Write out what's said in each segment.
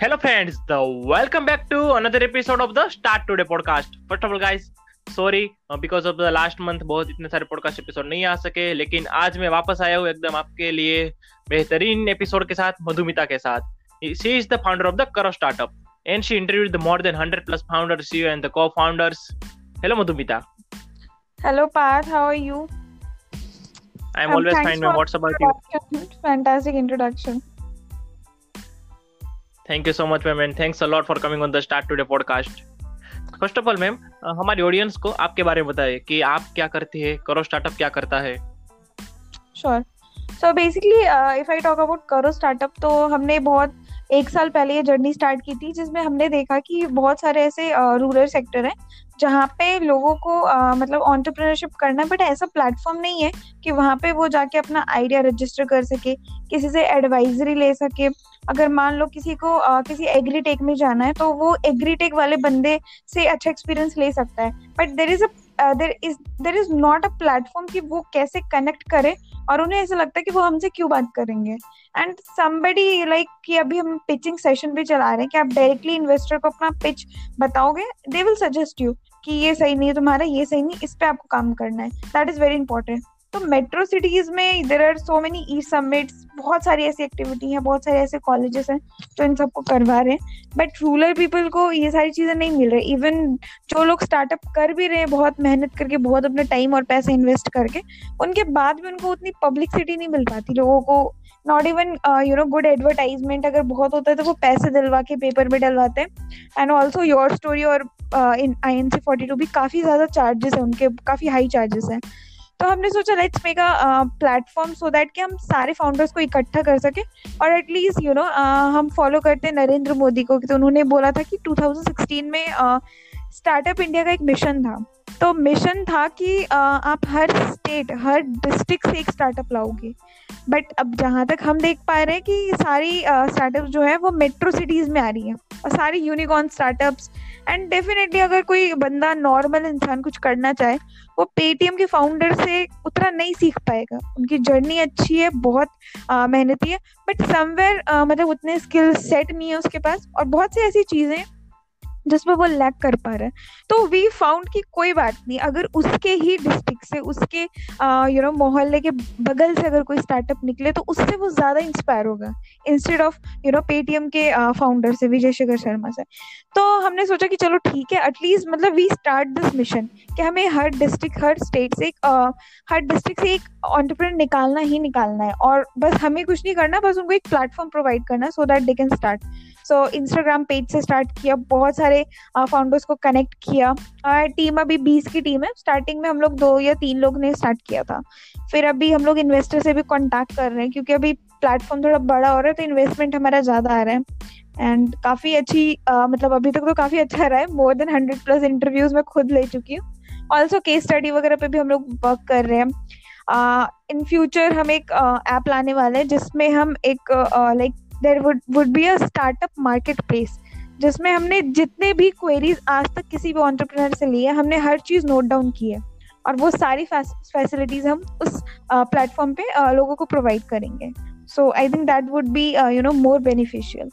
Hello, friends. The welcome back to another episode of the Start Today podcast. First of all, guys, sorry because of the last month बहुत इतने सारे podcast episode नहीं आ सके लेकिन आज मैं वापस आया हूँ एकदम आपके लिए बेहतरीन एपिसोड के साथ मधुमिता के साथ she is the founder of the Karo startup and she interviewed the more than 100 plus founders you and the co-founders hello madhumita hello path how are you i'm um, always fine what's about you fantastic introduction thank you so much ma'am and thanks a lot for coming on the start today podcast first of all ma'am हमारी audience को आपके बारे में बताइए कि आप क्या करती है करो स्टार्टअप क्या करता है? Sure so basically if I talk about Karo startup तो हमने बहुत एक साल पहले ये जर्नी स्टार्ट की थी जिसमें हमने देखा कि बहुत सारे ऐसे रूरल uh, सेक्टर हैं जहाँ पे लोगों को आ, मतलब ऑन्टरप्रेन्योरशिप करना है बट ऐसा प्लेटफॉर्म नहीं है कि वहाँ पे वो जाके अपना आइडिया रजिस्टर कर सके किसी से एडवाइजरी ले सके अगर मान लो किसी को आ, किसी एग्रीटेक में जाना है तो वो एग्रीटेक वाले बंदे से अच्छा एक्सपीरियंस ले सकता है। But there is a there is there is not a platform कि वो कैसे कनेक्ट करे और उन्हें ऐसा लगता है कि वो हमसे क्यों बात करेंगे। एंड समबडी लाइक कि अभी हम पिचिंग सेशन भी चला रहे हैं कि आप डायरेक्टली इन्वेस्टर को अपना पिच बताओगे दे विल सजेस्ट यू कि ये सही नहीं है तुम्हारा ये सही नहीं इस पे आपको काम करना है। दैट इज़ वेरी इंपॉर्टेंट तो मेट्रो सिटीज़ में there are so many e summits बहुत सारी ऐसी एक्टिविटी है, बहुत सारे ऐसे कॉलेजेस हैं जो इन सबको करवा रहे हैं बट रूरल पीपल को ये सारी चीज़ें नहीं मिल रही। इवन जो लोग स्टार्टअप कर भी रहे हैं, बहुत मेहनत करके, बहुत अपने टाइम और पैसे इन्वेस्ट करके, उनके बाद भी उनको उतनी पब्लिसिटी नहीं मिल पाती। लोगों को not even you know good advertisement अगर बहुत होता है तो वो पैसे दिलवा के पेपर में डलवाते हैं। एंड ऑल्सो योर स्टोरी और इन I N C forty two भी काफ़ी ज़्यादा चार्जेस है उनके, काफ़ी हाई चार्जेस हैं। तो हमने सोचा let's make a platform so that कि हम सारे फाउंडर्स को इकट्ठा कर सके और एटलीस्ट यू नो हम फॉलो करते हैं नरेंद्र मोदी को कि तो उन्होंने बोला था कि 2016 में स्टार्टअप uh, इंडिया का एक मिशन था। तो मिशन था कि आप हर स्टेट हर डिस्ट्रिक्ट से एक स्टार्टअप लाओगे। बट अब जहाँ तक हम देख पा रहे हैं कि सारी स्टार्टअप जो है, वो मेट्रो सिटीज़ में आ रही हैं। और सारी यूनिकॉर्न स्टार्टअप्स एंड डेफिनेटली अगर कोई बंदा नॉर्मल इंसान कुछ करना चाहे, वो पेटीएम के फाउंडर से उतना नहीं सीख पाएगा। उनकी जर्नी अच्छी है, बहुत मेहनती है बट समवेयर मतलब उतने स्किल सेट नहीं है उसके पास। और बहुत सी ऐसी चीज़ें जिसमें वो लैक कर पा रहा है। तो वी फाउंड कि कोई बात नहीं, अगर उसके ही डिस्ट्रिक्ट से, उसके यू नो मोहल्ले के बगल से अगर कोई स्टार्टअप निकले तो उससे वो ज़्यादा इंस्पायर होगा। Instead of you know Paytm के फाउंडर से, विजय शेखर शर्मा से। तो हमने सोचा कि चलो ठीक है एटलीस्ट मतलब वी स्टार्ट दिस मिशन कि हमें हर डिस्ट्रिक्ट हर स्टेट से एक हर डिस्ट्रिक्ट से एक ऑन्टरप्रेन निकालना ही निकालना है। और बस हमें कुछ नहीं करना, बस उनको एक प्लेटफॉर्म प्रोवाइड करना so that they can start so Instagram page से स्टार्ट किया बहुत सारे फाउंडर्स को कनेक्ट किया। टीम अभी बीस की टीम है। स्टार्टिंग में हम लोग दो या तीन लोग ने स्टार्ट किया था। फिर अभी हम लोग इन्वेस्टर से भी कॉन्टैक्ट कर रहे हैं क्योंकि अभी प्लेटफॉर्म थोड़ा बड़ा हो रहा है तो इन्वेस्टमेंट हमारा ज़्यादा आ रहा है। एंड काफ़ी अच्छी uh, मतलब अभी तक तो काफ़ी अच्छा रहा है। More than hundred plus interviews में खुद ले चुकी हूँ। ऑल्सो केस स्टडी वगैरह पे भी हम लोग वर्क कर रहे हैं। इन uh, फ्यूचर हम एक ऐप uh, लाने वाले हैं जिसमें हम एक like there would would be a startup market place जिसमें हमने जितने भी क्वेरीज आज तक किसी भी ऑन्टरप्रिनर से लिए हमने हर चीज़ नोट डाउन की है। और वो सारी फैसिलिटीज़ हम उस प्लेटफॉर्म पे लोगों को प्रोवाइड करेंगे। So I think that would be you know more beneficial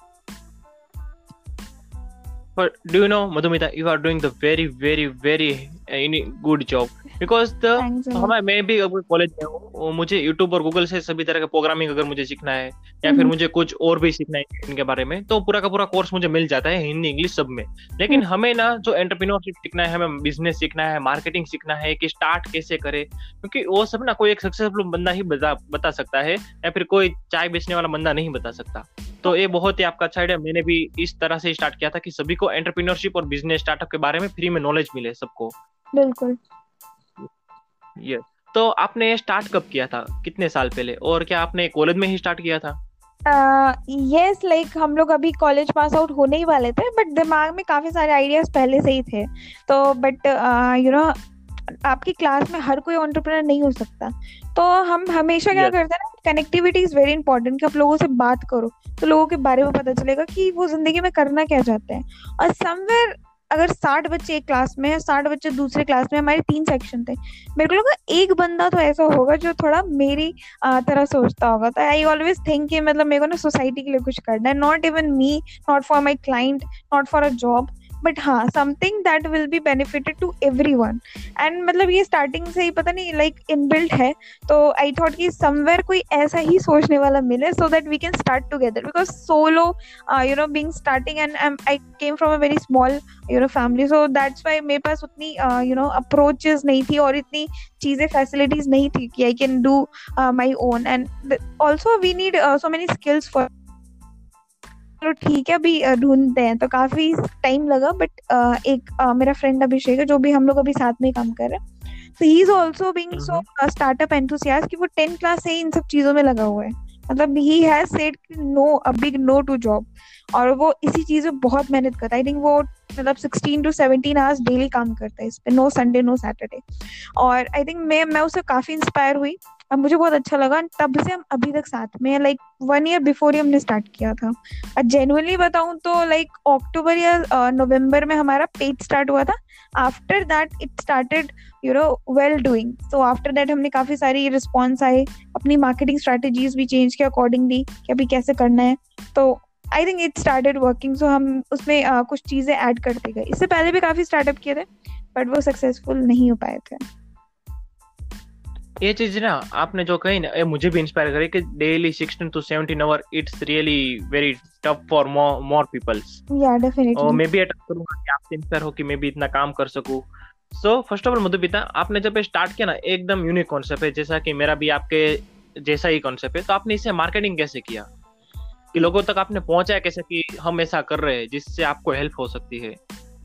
But do you know, Madhumita, you are doing the very, very, very uh, good job. Because the हमारे मैं भी कॉलेज में हूँ मुझे यूट्यूब और गूगल से सभी तरह का प्रोग्रामिंग अगर मुझे सीखना है या फिर हम्म। मुझे कुछ और भी सीखना है इनके बारे में तो पूरा का पूरा कोर्स मुझे मिल जाता है हिंदी इंग्लिश सब में। लेकिन हम्म। हमें ना जो एंटरप्रीनोरशिप सीखना है हमें बिज़नेस सीखना है मार्केटिंग सीखना है कि स्टार्ट कैसे करे क्योंकि वो सब ना कोई एक सक्सेसफुल बंदा ही बता बता सकता है या फिर कोई चाय बेचने वाला बंदा नहीं बता सकता। तो ये बहुत ही आपका अच्छा आइडिया मैंने भी इस तरह से स्टार्ट किया था कि सभी को एंटरप्रीनोरशिप और बिज़नेस स्टार्टअप के बारे में फ्री में नॉलेज मिले सबको। बिल्कुल। ये तो आपने स्टार्ट कब किया था? कितने साल पहले? और क्या आपने कॉलेज में ही स्टार्ट किया था? Yes uh, like yes, like, हम लोग अभी कॉलेज पास आउट होने ही वाले थे बट दिमाग में काफ़ी सारे आइडियाज़ पहले से ही थे। तो बट यू नो आपकी क्लास में हर कोई ऑन्टरप्रेनर नहीं हो सकता। तो हम हमेशा क्या yes. करते हैं ना कनेक्टिविटी इज़ वेरी इंपॉर्टेंट कि आप लोगों से बात करो तो लोगों के बारे में पता चलेगा कि वो ज़िंदगी में करना क्या चाहते हैं। और समवेयर अगर साठ बच्चे एक क्लास में है, साठ बच्चे दूसरे क्लास में हमारे तीन सेक्शन थे। मेरे को लगा एक बंदा तो ऐसा होगा जो थोड़ा मेरी तरह सोचता होगा। तो आई ऑलवेज थिंक मतलब मेरे को ना सोसाइटी के लिए कुछ करना है। Not even me not for my client not for a job but हाँ something that will be benefited to everyone and मतलब ये स्टार्टिंग से ही पता नहीं लाइक इनबिल्ट है तो आई थॉट कि समवेयर कोई ऐसा ही सोचने वाला मिले so that we can start together because solo you know being starting and I came from a very small you know family so that's why मेरे पास उतनी यू नो अप्रोचेज नहीं थी और इतनी चीज़ें फैसिलिटीज़ नहीं थी कि I can do my own and also we need so many skills for चलो ठीक है अभी ढूंढते हैं। तो काफ़ी टाइम लगा बट एक मेरा फ्रेंड अभिषेक है जो भी हम लोग अभी साथ में काम कर रहे हैं। तो he is also being so startup enthusiast कि वो टेंथ क्लास से ही इन सब चीज़ों में लगा हुआ है। मतलब he has said no a big no to job और वो इसी चीज़ में बहुत मेहनत करता है। आई थिंक वो मतलब 16 टू 17 आवर्स डेली काम करता है इस पे। नो संडे नो सैटरडे और आई थिंक मैं मैं उससे काफ़ी इंस्पायर हुई। अब मुझे बहुत अच्छा लगा तब से हम अभी तक साथ में लाइक वन ईयर बिफोर ही हमने स्टार्ट किया था। और जेनुअनली बताऊँ तो लाइक अक्टूबर या नवंबर में हमारा पेज स्टार्ट हुआ था। After that it started you know well doing so after that हमने काफ़ी सारी रिस्पॉन्स आए अपनी मार्केटिंग स्ट्रेटेजीज भी चेंज किया अकॉर्डिंगली कि अभी कैसे करना है। तो I think it started working so हम उसमें uh, कुछ चीज़ें ऐड करते गए। इससे पहले भी काफ़ी स्टार्टअप किए थे बट वो सक्सेसफुल नहीं हो पाए थे। ये चीज़ ना आपने जो कही ना ये मुझे भी इंस्पायर करे कि daily 16 to 17 hour it's really very tough for more more peoples या डेफिनेटली और मैं भी अटैक करूँगा कि आपसे इंस्पायर हो कि मैं भी इतना काम कर सकूँ। So first of all Madhumita आपने जब स्टार्ट किया ना एकदम यूनिक कॉन्सेप्ट है जैसा कि मेरा भी आपके जैसा ही कॉन्सेप्ट है तो आपने इसे मार्केटिंग कैसे किया? कि लोगों तक आपने पहुँचाया कैसे कि हम ऐसा कर रहे हैं जिससे आपको हेल्प हो सकती है?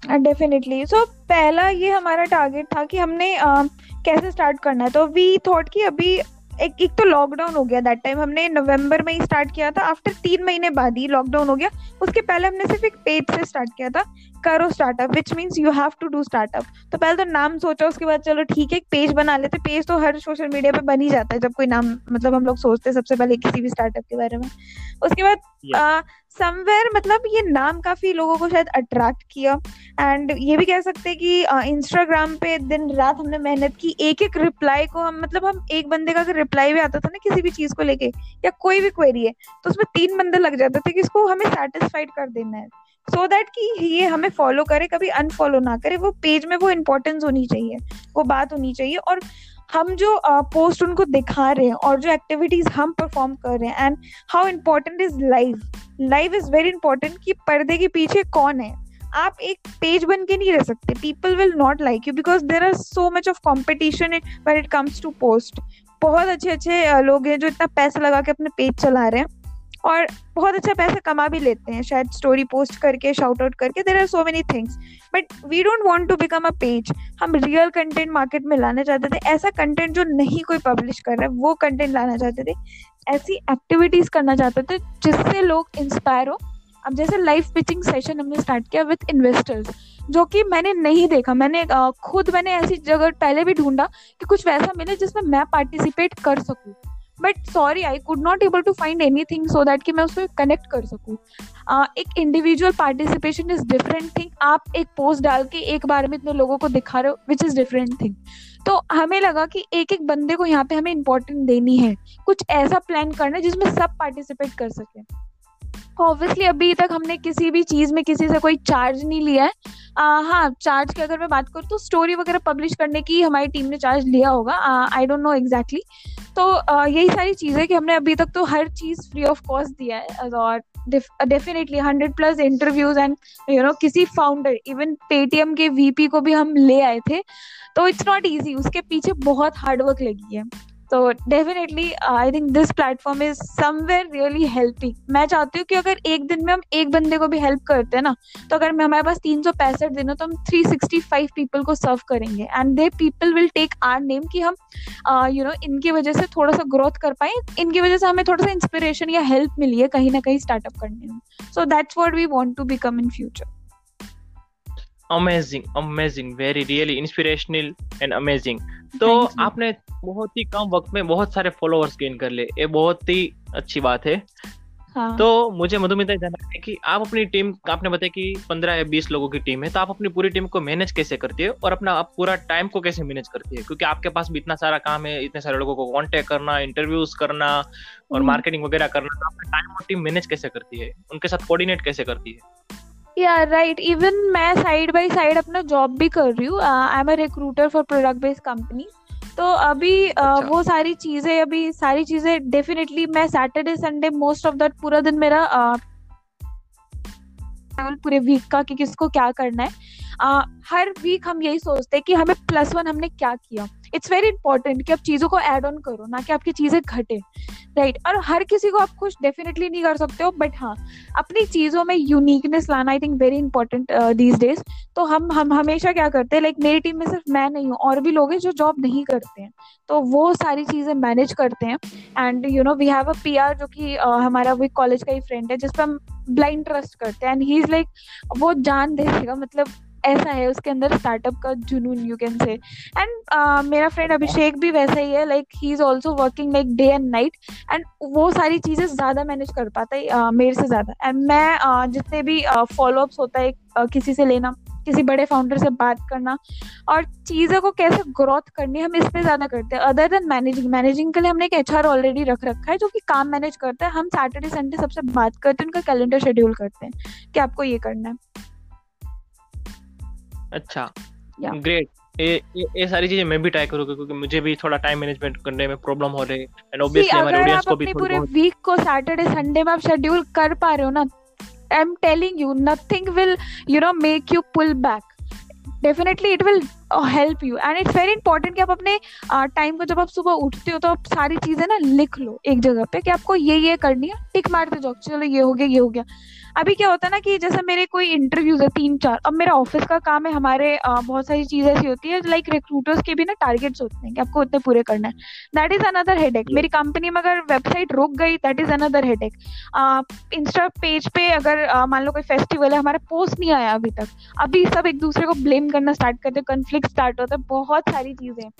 डेफिनेटली सो पहला ये हमारा टारगेट था कि हमने uh, कैसे स्टार्ट करना है। तो वी थॉट कि अभी एक एक तो लॉकडाउन हो गया दैट टाइम हमने नवंबर में ही स्टार्ट किया था। आफ्टर तीन महीने बाद ही लॉकडाउन हो गया। उसके पहले हमने सिर्फ़ एक पेज से स्टार्ट किया था। Karo startup which means you have to do startup तो पहले तो नाम सोचा उसके बाद चलो ठीक है एक पेज बना लेते। पेज तो हर सोशल मीडिया पे बन ही जाता है जब कोई नाम मतलब हम लोग सोचते हैं सबसे पहले किसी भी स्टार्टअप के बारे में। उसके बाद समवेयर मतलब ये नाम काफ़ी लोगों को शायद अट्रैक्ट किया। एंड ये भी कह सकते हैं कि इंस्टाग्राम पे दिन रात हमने मेहनत की। एक एक रिप्लाई को हम मतलब हम एक बंदे का अगर रिप्लाई भी आता था ना किसी भी चीज़ को लेके, या कोई भी क्वेरी है तो उसमें तीन बंदे लग जाते थे कि इसको हमें सेटिस्फाइड कर देना है। सो दैट कि ये हमें फॉलो करे, कभी अनफॉलो ना करे, वो पेज में वो इम्पोर्टेंस होनी चाहिए, वो बात होनी चाहिए। और हम जो पोस्ट उनको दिखा रहे हैं, और जो एक्टिविटीज़ हम परफॉर्म कर रहे हैं and how important is live live is very important कि पर्दे के पीछे कौन है? आप एक पेज बन के नहीं रह सकते। People will not like you because there are so much of competition when it comes to post बहुत अच्छे अच्छे लोग हैं जो इतना पैसा लगा के अपने पेज चला रहे हैं और बहुत अच्छा पैसा कमा भी लेते हैं। शायद स्टोरी पोस्ट करके शाउट आउट करके there are so many things but we don't want to become a page हम रियल कंटेंट मार्केट में लाना चाहते थे। ऐसा कंटेंट जो नहीं कोई पब्लिश कर रहा है, वो कंटेंट लाना चाहते थे। ऐसी एक्टिविटीज़ करना चाहते थे जिससे लोग इंस्पायर हो। अब जैसे लाइव पिचिंग सेशन हमने स्टार्ट किया विथ इन्वेस्टर्स जो कि मैंने नहीं देखा। मैंने खुद मैंने ऐसी जगह पहले भी ढूंढा कि कुछ वैसा मिले जिसमें मैं पार्टिसिपेट कर सकूँ। But sorry I could not able to find any thing so that कि मैं उसमें कनेक्ट कर सकूँ। uh, एक individual participation is different thing आप एक पोस्ट डाल के एक बार में इतने लोगों को दिखा रहे हो विच इज़ डिफरेंट थिंग तो हमें लगा कि एक एक बंदे को यहाँ पे हमें इम्पोर्टेंट देनी है। कुछ ऐसा प्लान करना है जिसमें सब पार्टिसिपेट कर सके। ऑब्वियसली अभी तक हमने किसी भी चीज़ में किसी से कोई चार्ज नहीं लिया है। आ, हाँ चार्ज की अगर मैं बात करूँ तो स्टोरी वगैरह पब्लिश करने की हमारी टीम ने चार्ज लिया होगा। आई डोंट नो एग्जैक्टली तो यही सारी चीज़ें कि हमने अभी तक तो हर चीज़ फ्री ऑफ़ कॉस्ट दिया है और definitely hundred plus interviews and you know किसी फाउंडर इवन पेटीएम के वीपी को भी हम ले आए थे तो इट्स नॉट ईजी उसके पीछे बहुत हार्डवर्क लगी है। तो definitely I think this platform is somewhere really helping मैं चाहती हूँ कि अगर एक दिन में हम एक बंदे को भी हेल्प करते हैं ना तो अगर मैं हमारे पास तीन सौ पैंसठ दिन हो तो हम थ्री सिक्सटी फाइव पीपल को सर्व करेंगे. And they people will take our name कि हम यू uh, नो इनकी वजह से थोड़ा सा ग्रोथ कर पाए. इनकी वजह से हमें थोड़ा सा इंस्पिरेशन या हेल्प मिली है कहीं ना कहीं स्टार्टअप करने में. So that's what we want to become in future amazing amazing very really inspirational and amazing तो आपने बहुत ही कम वक्त में बहुत सारे फॉलोअर्स गेन कर ले ये बहुत ही अच्छी बात है। हाँ. तो मुझे मधुमिता जानना है कि आप अपनी टीम आपने बताया कि पंद्रह या बीस लोगों की टीम है तो आप अपनी पूरी टीम को मैनेज कैसे करती है और अपना आप पूरा टाइम को कैसे मैनेज करती है? क्योंकि आपके पास भी इतना सारा काम है इतने सारे लोगों को कांटेक्ट करना इंटरव्यूज़ करना और मार्केटिंग हम्म। वगैरह करना तो अपना टाइम और टीम मैनेज कैसे करती है? उनके साथ कोऑर्डिनेट कैसे करती है? या राइट इवन मैं साइड बाय साइड अपना जॉब भी कर रही हूँ। I am a recruiter for product based company तो अभी अच्छा। वो सारी चीज़ें अभी सारी चीज़ें डेफिनेटली मैं Saturday Sunday most of that पूरा दिन मेरा पूरे वीक का कि किसको क्या करना है। आ, हर वीक हम यही सोचते हैं कि हमें प्लस वन हमने क्या किया। इट्स वेरी इंपॉर्टेंट कि आप चीज़ों को एड ऑन करो ना कि आपकी चीज़ें घटे। Right right? और हर किसी को आप खुश डेफिनेटली नहीं कर सकते हो बट हाँ अपनी चीज़ों में यूनिकनेस लाना I think very important these days तो हम हम हमेशा क्या करते हैं लाइक like, मेरी टीम में सिर्फ़ मैं नहीं हूँ और भी लोग हैं जो जॉब नहीं करते हैं। तो वो सारी चीज़ें मैनेज करते हैं। And you know we have a P जो कि uh, हमारा वो कॉलेज का ही फ्रेंड है जिस पर हम ब्लाइंड ट्रस्ट करते हैं। एंड ही इज़ लाइक वो जान देगा मतलब ऐसा है उसके अंदर स्टार्टअप का जुनून यू कैन से एंड मेरा फ्रेंड अभिषेक भी वैसा ही है like he is also working like day and night and वो सारी चीज़ें ज़्यादा मैनेज कर पाता है uh, मेरे से ज़्यादा. एंड मैं uh, जितने भी फॉलोअप्स uh, होता है uh, किसी से लेना किसी बड़े फाउंडर से बात करना और चीज़ों को कैसे ग्रोथ करनी हम इसमें ज़्यादा करते हैं. अदर देन मैनेजिंग मैनेजिंग के लिए हमने एक एचआर ऑलरेडी रख रखा है जो कि काम मैनेज करता है. हम सैटरडे संडे सबसे बात करते हैं उनका कैलेंडर शेड्यूल करते हैं कि आपको ये करना है. अच्छा। ग्रेट ये ये सारी चीज़ें मैं भी ट्राई करूँगा क्योंकि मुझे भी थोड़ा टाइम मैनेजमेंट करने में प्रॉब्लम हो रही है। एंड ऑब्वियसली हमारे ऑडियंस को भी पूरे वीक को सैटरडे संडे में आप शेड्यूल कर पा रहे हो ना I am telling you nothing will you know make you pull back definitely it will help you and it's very important कि आप अपने टाइम uh, को जब आप सुबह उठते हो तो आप सारी चीज़ें ना लिख लो एक जगह पे कि आपको ये ये करनी है टिक मारते जाओ चलो ये हो गया ये हो गया। अभी क्या होता है ना कि जैसे मेरे कोई इंटरव्यूज़ है तीन चार अब मेरा ऑफ़िस का काम है हमारे आ, बहुत सारी चीज़ें ऐसी होती है लाइक रिक्रूटर्स के भी ना टारगेट्स होते हैं कि आपको उतने पूरे करना है। दैट इज़ अनदर हेडेक मेरी कंपनी में अगर वेबसाइट रुक गई that is another headache insta page पे अगर मान लो कोई फेस्टिवल है हमारा पोस्ट नहीं आया अभी तक अभी सब एक दूसरे को ब्लेम करना स्टार्ट करते कन्फ्लिक्ट स्टार्ट होता है, बहुत सारी चीज़ें।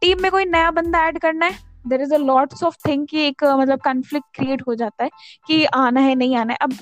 टीम में कोई नया बंदा ऐड करना है there is a lots of thing कि एक मतलब कन्फ्लिक्ट क्रिएट हो जाता है कि आना है, नहीं आना है। अब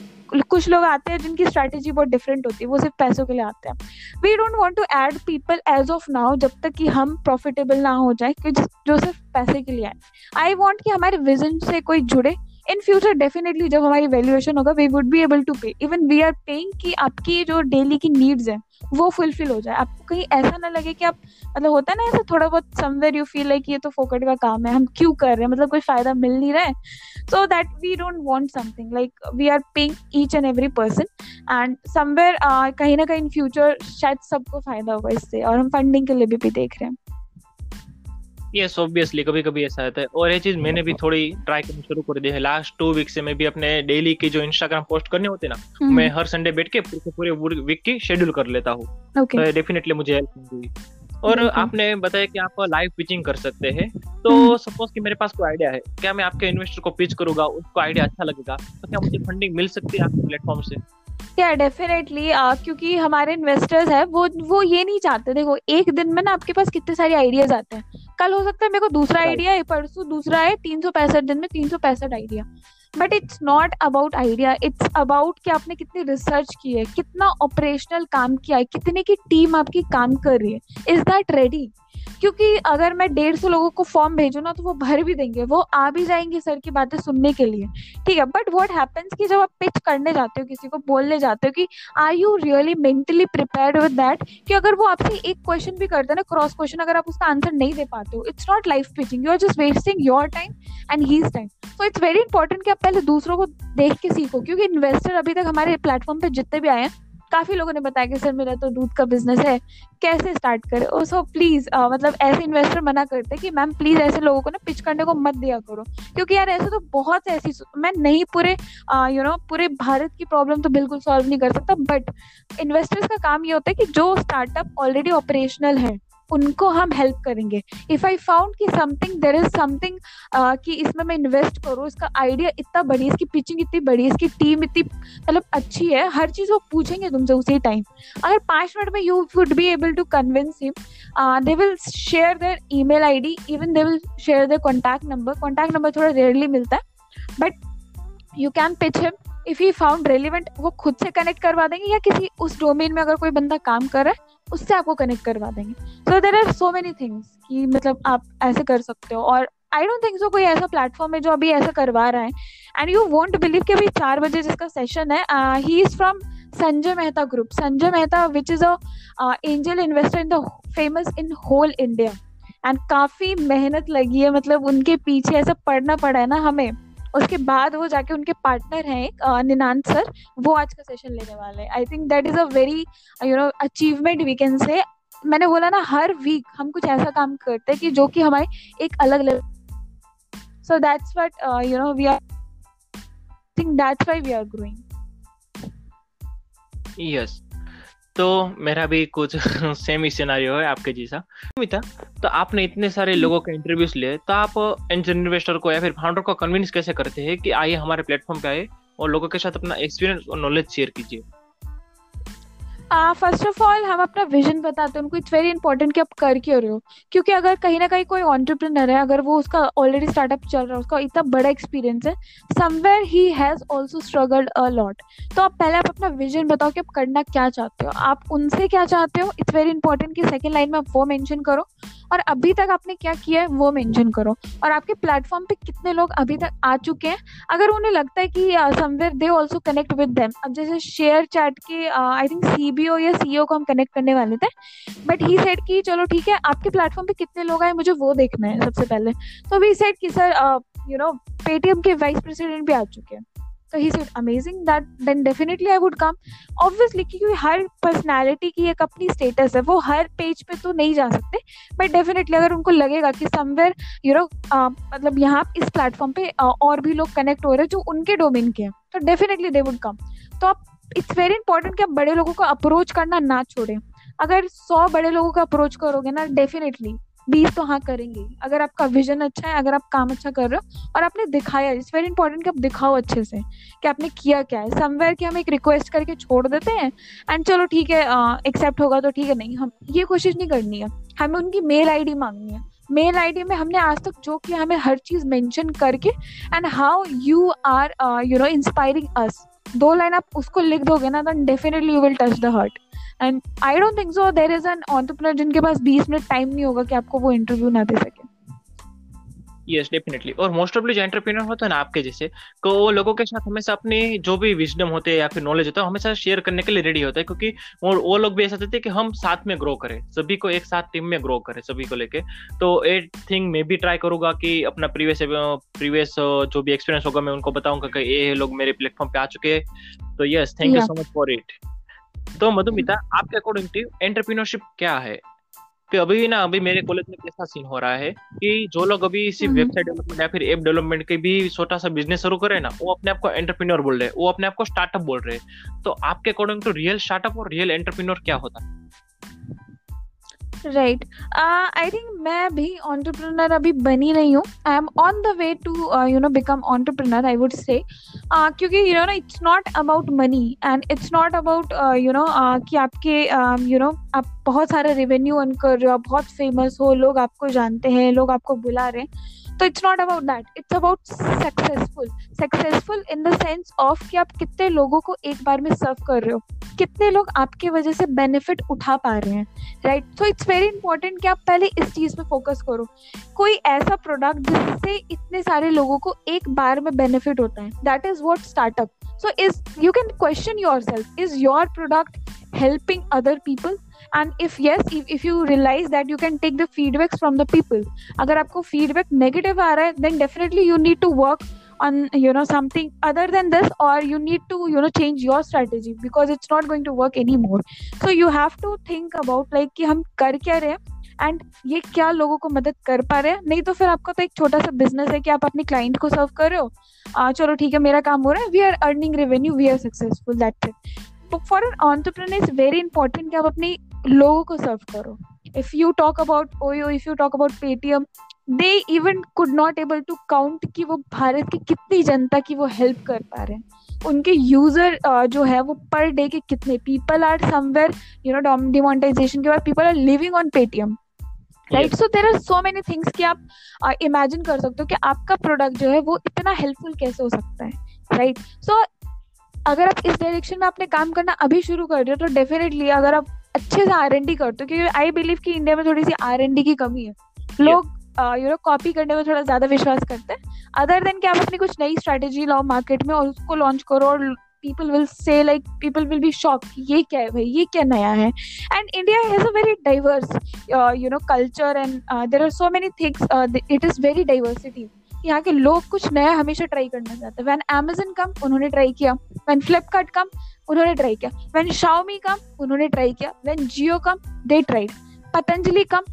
कुछ लोग आते हैं जिनकी स्ट्रेटेजी बहुत डिफरेंट होती है, वो सिर्फ़ पैसों के लिए आते हैं। We don't want to add people as of now जब तक कि हम प्रॉफिटेबल ना हो जाए, कि जो सिर्फ़ पैसे के लिए आए। आई वॉन्ट कि हमारे विजन से कोई जुड़े इन फ्यूचर डेफिनेटली जब हमारी वैल्यूएशन होगा we would be able to pay even we are paying कि आपकी जो डेली की नीड्स है वो फुलफिल हो जाए. आपको कहीं ऐसा ना लगे कि आप मतलब होता है ना ऐसा थोड़ा बहुत समवेयर यू फील लाइक ये तो फोकट का काम है हम क्यों कर रहे हैं? मतलब कोई फ़ायदा मिल नहीं रहा है. So that we don't want something like we are paying each and every person and somewhere कहीं ना कहीं इन फ्यूचर शायद सबको फ़ायदा होगा इससे. और हम फंडिंग के लिए भी, भी देख रहे हैं. यस ऑब्वियसली कभी कभी ऐसा रहता है और ये चीज़ मैंने भी थोड़ी ट्राई करनी शुरू कर दी है लास्ट टू वीक से मैं भी अपने डेली की जो इंस्टाग्राम पोस्ट करने होते ना हम्म। मैं हर संडे बैठ के पूरे पूरे वीक की शेड्यूल कर लेता हूँ okay. डेफिनेटली तो मुझे हेल्प हुई और. आपने बताया कि आप लाइव पिचिंग कर सकते हैं तो सपोज़ हम्म। कि मेरे पास कोई आइडिया है क्या मैं आपके इन्वेस्टर को पिच करूँगा उसको आइडिया अच्छा लगेगा तो क्या मुझे फंडिंग मिल सकती है आपके प्लेटफॉर्म से या डेफिनेटली क्योंकि हमारे इन्वेस्टर्स है वो वो ये नहीं चाहते। देखो एक दिन में ना आपके पास कितने सारे आइडियाज़ आते हैं। कल हो सकता है मेरे को दूसरा आइडिया है परसों दूसरा है तीन सौ पैंसठ दिन में तीन सौ पैंसठ idea but it's not about idea it's about कि आपने कितनी रिसर्च की है कितना ऑपरेशनल काम किया है कितने की टीम आपकी काम कर रही है। इज़ दैट रेडी क्योंकि अगर मैं डेढ़ सौ लोगों को फॉर्म भेजू ना तो वो भर भी देंगे। वो आ भी जाएँगे सर की बातें सुनने के लिए। ठीक है बट वॉट हैपन्स कि जब आप पिच करने जाते हो, किसी को बोलने जाते हो कि are you really mentally prepare with that कि अगर वो आपसे एक क्वेश्चन भी करते हैं ना क्रॉस क्वेश्चन अगर आप उसका आंसर नहीं दे पाते हो it's not life pitching you are just wasting your time and his time so it's very important कि आप पहले दूसरों को देख के सीखो, क्योंकि इन्वेस्टर अभी तक हमारे प्लेटफॉर्म पर जितने भी आए हैं काफ़ी लोगों ने बताया कि सर, मेरा तो दूध का बिज़नेस है, कैसे स्टार्ट करे? ओ सो प्लीज़ मतलब ऐसे इन्वेस्टर मना करते कि मैम प्लीज़ ऐसे लोगों को ना पिच करने को मत दिया करो। क्योंकि यार, ऐसे तो बहुत ऐसी मैं नहीं पूरे यू नो पूरे भारत की प्रॉब्लम तो बिल्कुल सॉल्व नहीं कर सकता बट इन्वेस्टर्स का काम ये होता है कि जो स्टार्टअप ऑलरेडी ऑपरेशनल है उनको हम हेल्प करेंगे। इफ़ आई फाउंड कि समथिंग देर इज़ समथिंग कि इसमें मैं इन्वेस्ट करूँ, इसका आइडिया इतना बड़ी इसकी पिचिंग इतनी बड़ी इसकी टीम इतनी मतलब अच्छी है, हर चीज़ वो पूछेंगे तुमसे उसी टाइम अगर पाँच मिनट में you would be able to convince him they will share their email ID even they will share their contact number contact number थोड़ा रेयरली मिलता है but you can pitch him if he found relevant वो खुद से connect करवा देंगे या किसी उस डोमेन में अगर कोई बंदा काम कर रहा है, उससे आपको कनेक्ट करवा देंगे। So there are so many things कि मतलब आप ऐसे कर सकते हो और आई डोंट थिंक सो कोई ऐसा प्लेटफॉर्म है जो अभी ऐसा करवा रहा है। एंड यू वॉन्ट बिलीव कि अभी चार बजे जिसका सेशन है he is from Sanjay Mehta group Sanjay Mehta which is a angel investor in the famous in whole India and काफ़ी मेहनत लगी है मतलब उनके पीछे ऐसा पढ़ना पड़ा है ना हमें। उसके बाद वो जाके उनके पार्टनर हैं एक निनांत सर, वो आज का सेशन लेने वाले हैं। I think that is a very you know achievement we can say मैंने बोला ना, हर वीक हम कुछ ऐसा काम करते हैं कि जो कि हमारे एक अलग level so that's what you know are, I think that's why we are growing yes तो मेरा भी कुछ सेम ही सिनारियो है आपके जैसा। मिता तो आपने इतने सारे लोगों के इंटरव्यूज़ लिए तो आप इन्वेस्टर को या फिर फाउंडर को कन्विंस कैसे करते हैं कि आइए हमारे प्लेटफॉर्म पे आए और लोगों के साथ अपना एक्सपीरियंस और नॉलेज शेयर कीजिए? फ़र्स्ट ऑफ़ ऑल हम अपना विजन बताते हैं, उनको इट्स वेरी इंपॉर्टेंट कि आप कर क्यों रहे हो। क्योंकि अगर कहीं ना कहीं कोई ऑन्टरप्रिनर है, अगर वो उसका ऑलरेडी स्टार्टअप चल रहा है, उसका इतना बड़ा एक्सपीरियंस है somewhere he has also struggled a lot तो आप पहले आप अपना विजन बताओ कि आप करना क्या चाहते हो। आप उनसे क्या चाहते हो? इट्स वेरी इंपॉर्टेंट कि सेकेंड लाइन में आप वो मैंशन करो, और अभी तक आपने क्या किया है, वो मेंशन करो। और आपके प्लेटफॉर्म पे कितने लोग अभी तक आ चुके हैं? अगर उन्हें लगता है कि somewhere they also connect with them अब जैसे शेयर चैट के आई थिंक सीबीओ या सीईओ को हम कनेक्ट करने वाले थे बट ही सेट कि चलो ठीक है आपके प्लेटफॉर्म पे कितने लोग आए मुझे वो देखना है सबसे पहले। तो वी सेट कि सर यू नो पेटीएम के वाइस प्रेसिडेंट भी आ चुके हैं। तो he said amazing that then definitely I would come obviously क्योंकि हर पर्सनैलिटी की एक अपनी स्टेटस है वो हर पेज पे तो नहीं जा सकते बट डेफिनेटली अगर उनको लगेगा कि समवेयर यू नो मतलब यहाँ इस प्लेटफॉर्म पे uh, और भी लोग कनेक्ट हो रहे हैं जो उनके डोमेन के हैं तो डेफिनेटली दे वुड कम तो आप इट्स वेरी इंपॉर्टेंट कि आप बड़े लोगों को अप्रोच करना ना छोड़ें। अगर सौ बड़े लोगों को अप्रोच करोगे ना डेफिनेटली बीस तो हाँ करेंगे अगर आपका विजन अच्छा है, अगर आप काम अच्छा कर रहे हो और आपने दिखाया इट्स वेरी इंपॉर्टेंट कि आप दिखाओ अच्छे से कि आपने किया क्या है। समवेयर कि हम एक रिक्वेस्ट करके छोड़ देते हैं एंड चलो ठीक है एक्सेप्ट होगा तो ठीक है, नहीं, हम ये कोशिश नहीं करनी है। हमें उनकी मेल आईडी मांगनी है। मेल आईडी में हमने आज तक जो किया, हमें हर चीज़ मेंशन करके and how you are you know inspiring us दो लाइन आप उसको लिख दोगे ना then definitely you will touch the heart and I don't think so there is an entrepreneur जिनके पास बीस मिनट टाइम नहीं होगा कि आपको वो इंटरव्यू ना दे सके। यस डेफिनेटली और मोस्ट ऑफ़ जो एंटरप्रेन्योर होते हैं ना आपके जैसे। तो वो लोगों के साथ हमेशा अपनी जो भी विजडम होते हैं या फिर नॉलेज होता है हमेशा शेयर करने के लिए रेडी होता है क्योंकि वो वो लोग भी ऐसा चाहते हैं कि हम साथ में ग्रो करें सभी को एक साथ टीम में ग्रो करें सभी को लेके। तो ए थिंग मैं भी ट्राई करूँगा कि अपना प्रीवियस प्रीवियस जो भी एक्सपीरियंस होगा मैं उनको बताऊँगा कि ये लोग मेरे प्लेटफॉर्म पे आ चुके हैं। तो yes thank you so much for it तो मधुमिता आपके अकॉर्डिंग टू एंटरप्रीनरशिप क्या है? कि अभी ना अभी मेरे कॉलेज में कैसा सीन हो रहा है कि जो लोग अभी सिर्फ़ वेबसाइट डेवलपमेंट या फिर एप डेवलपमेंट के भी छोटा सा बिज़नेस शुरू करे ना वो अपने आप को एंटरप्रेन्योर बोल रहे हैं वो अपने आप को स्टार्टअप बोल रहे हैं। तो आपके अकॉर्डिंग टू रियल स्टार्टअप और रियल एंटरप्रेन्योर क्या होता? है राइट आई थिंक मैं भी ऑन्टरप्रनर अभी बनी नहीं हूँ. I am on the way to you know become entrepreneur I would say क्योंकि you know it's not about money and it's not about you know कि आपके यू नो आप बहुत सारा रेवेन्यू अर्न कर रहे हो बहुत फ़ेमस हो, लोग आपको जानते हैं, लोग आपको बुला रहे हैं. तो it's not about that it's about successful successful in the sense of कि आप कितने लोगों को एक बार में सर्व कर रहे हो। कितने लोग आपके वजह से बेनिफिट उठा पा रहे हैं right so it's very important कि आप पहले इस चीज़ पे फोकस करो। कोई ऐसा प्रोडक्ट जिससे इतने सारे लोगों को एक बार में बेनिफिट होता है that is what startup so is you can question yourself is your product helping other people? And if yes if, if you realize that you can take the feedbacks from the people अगर आपको feedback negative आ रहा है then definitely you need to work on you know something other than this or you need to you know change your strategy because it's not going to work anymore so you have to think about like कि हम कर क्या रहे हैं and ये क्या लोगों को मदद कर पा रहे हैं नहीं तो फिर आपका तो एक छोटा सा बिज़नेस है कि आप अपने क्लाइंट को सर्व कर रहे हो आ, चलो ठीक है मेरा काम हो रहा है we are earning revenue we are successful that for an entrepreneur is very important कि आप अपनी लोगों को सर्व करो। If you talk about OYO if you talk about Paytm they even could not able to count कि वो भारत की कितनी जनता की वो हेल्प कर पा रहे हैं। उनके यूज़र जो है वो पर डे के कितने? People are somewhere you know demonetization के बाद people are living on Paytm right so there are so many things कि आप इमेजिन uh, कर सकते हो कि आपका प्रोडक्ट जो है वो इतना हेल्पफुल कैसे हो सकता है राइट right? सो so, अगर आप इस डायरेक्शन में अपने काम करना अभी शुरू कर रहे हो तो डेफिनेटली अगर आप अच्छे से आर एन डी करते हो, क्योंकि आई बिलीव कि इंडिया में थोड़ी सी आर एन डी की कमी है। लोग यू नो कॉपी करने में थोड़ा ज़्यादा विश्वास करते हैं। अदर देन कि आप अपनी कुछ नई स्ट्रेटेजी लाओ मार्केट में और उसको लॉन्च करो और people will say like people will be shock ये क्या है भाई, ये क्या नया है? And India has a very diverse you know culture and there are so many things it is very diversity यहाँ के लोग कुछ नया हमेशा ट्राई करना चाहते हैं। वैन अमेजन कम उन्होंने ट्राई किया। वैन फ्लिपकार्ट कम उन्होंने ट्राई किया। वैन शाओमी कम उन्होंने ट्राई किया। When Jio come they tried Patanjali come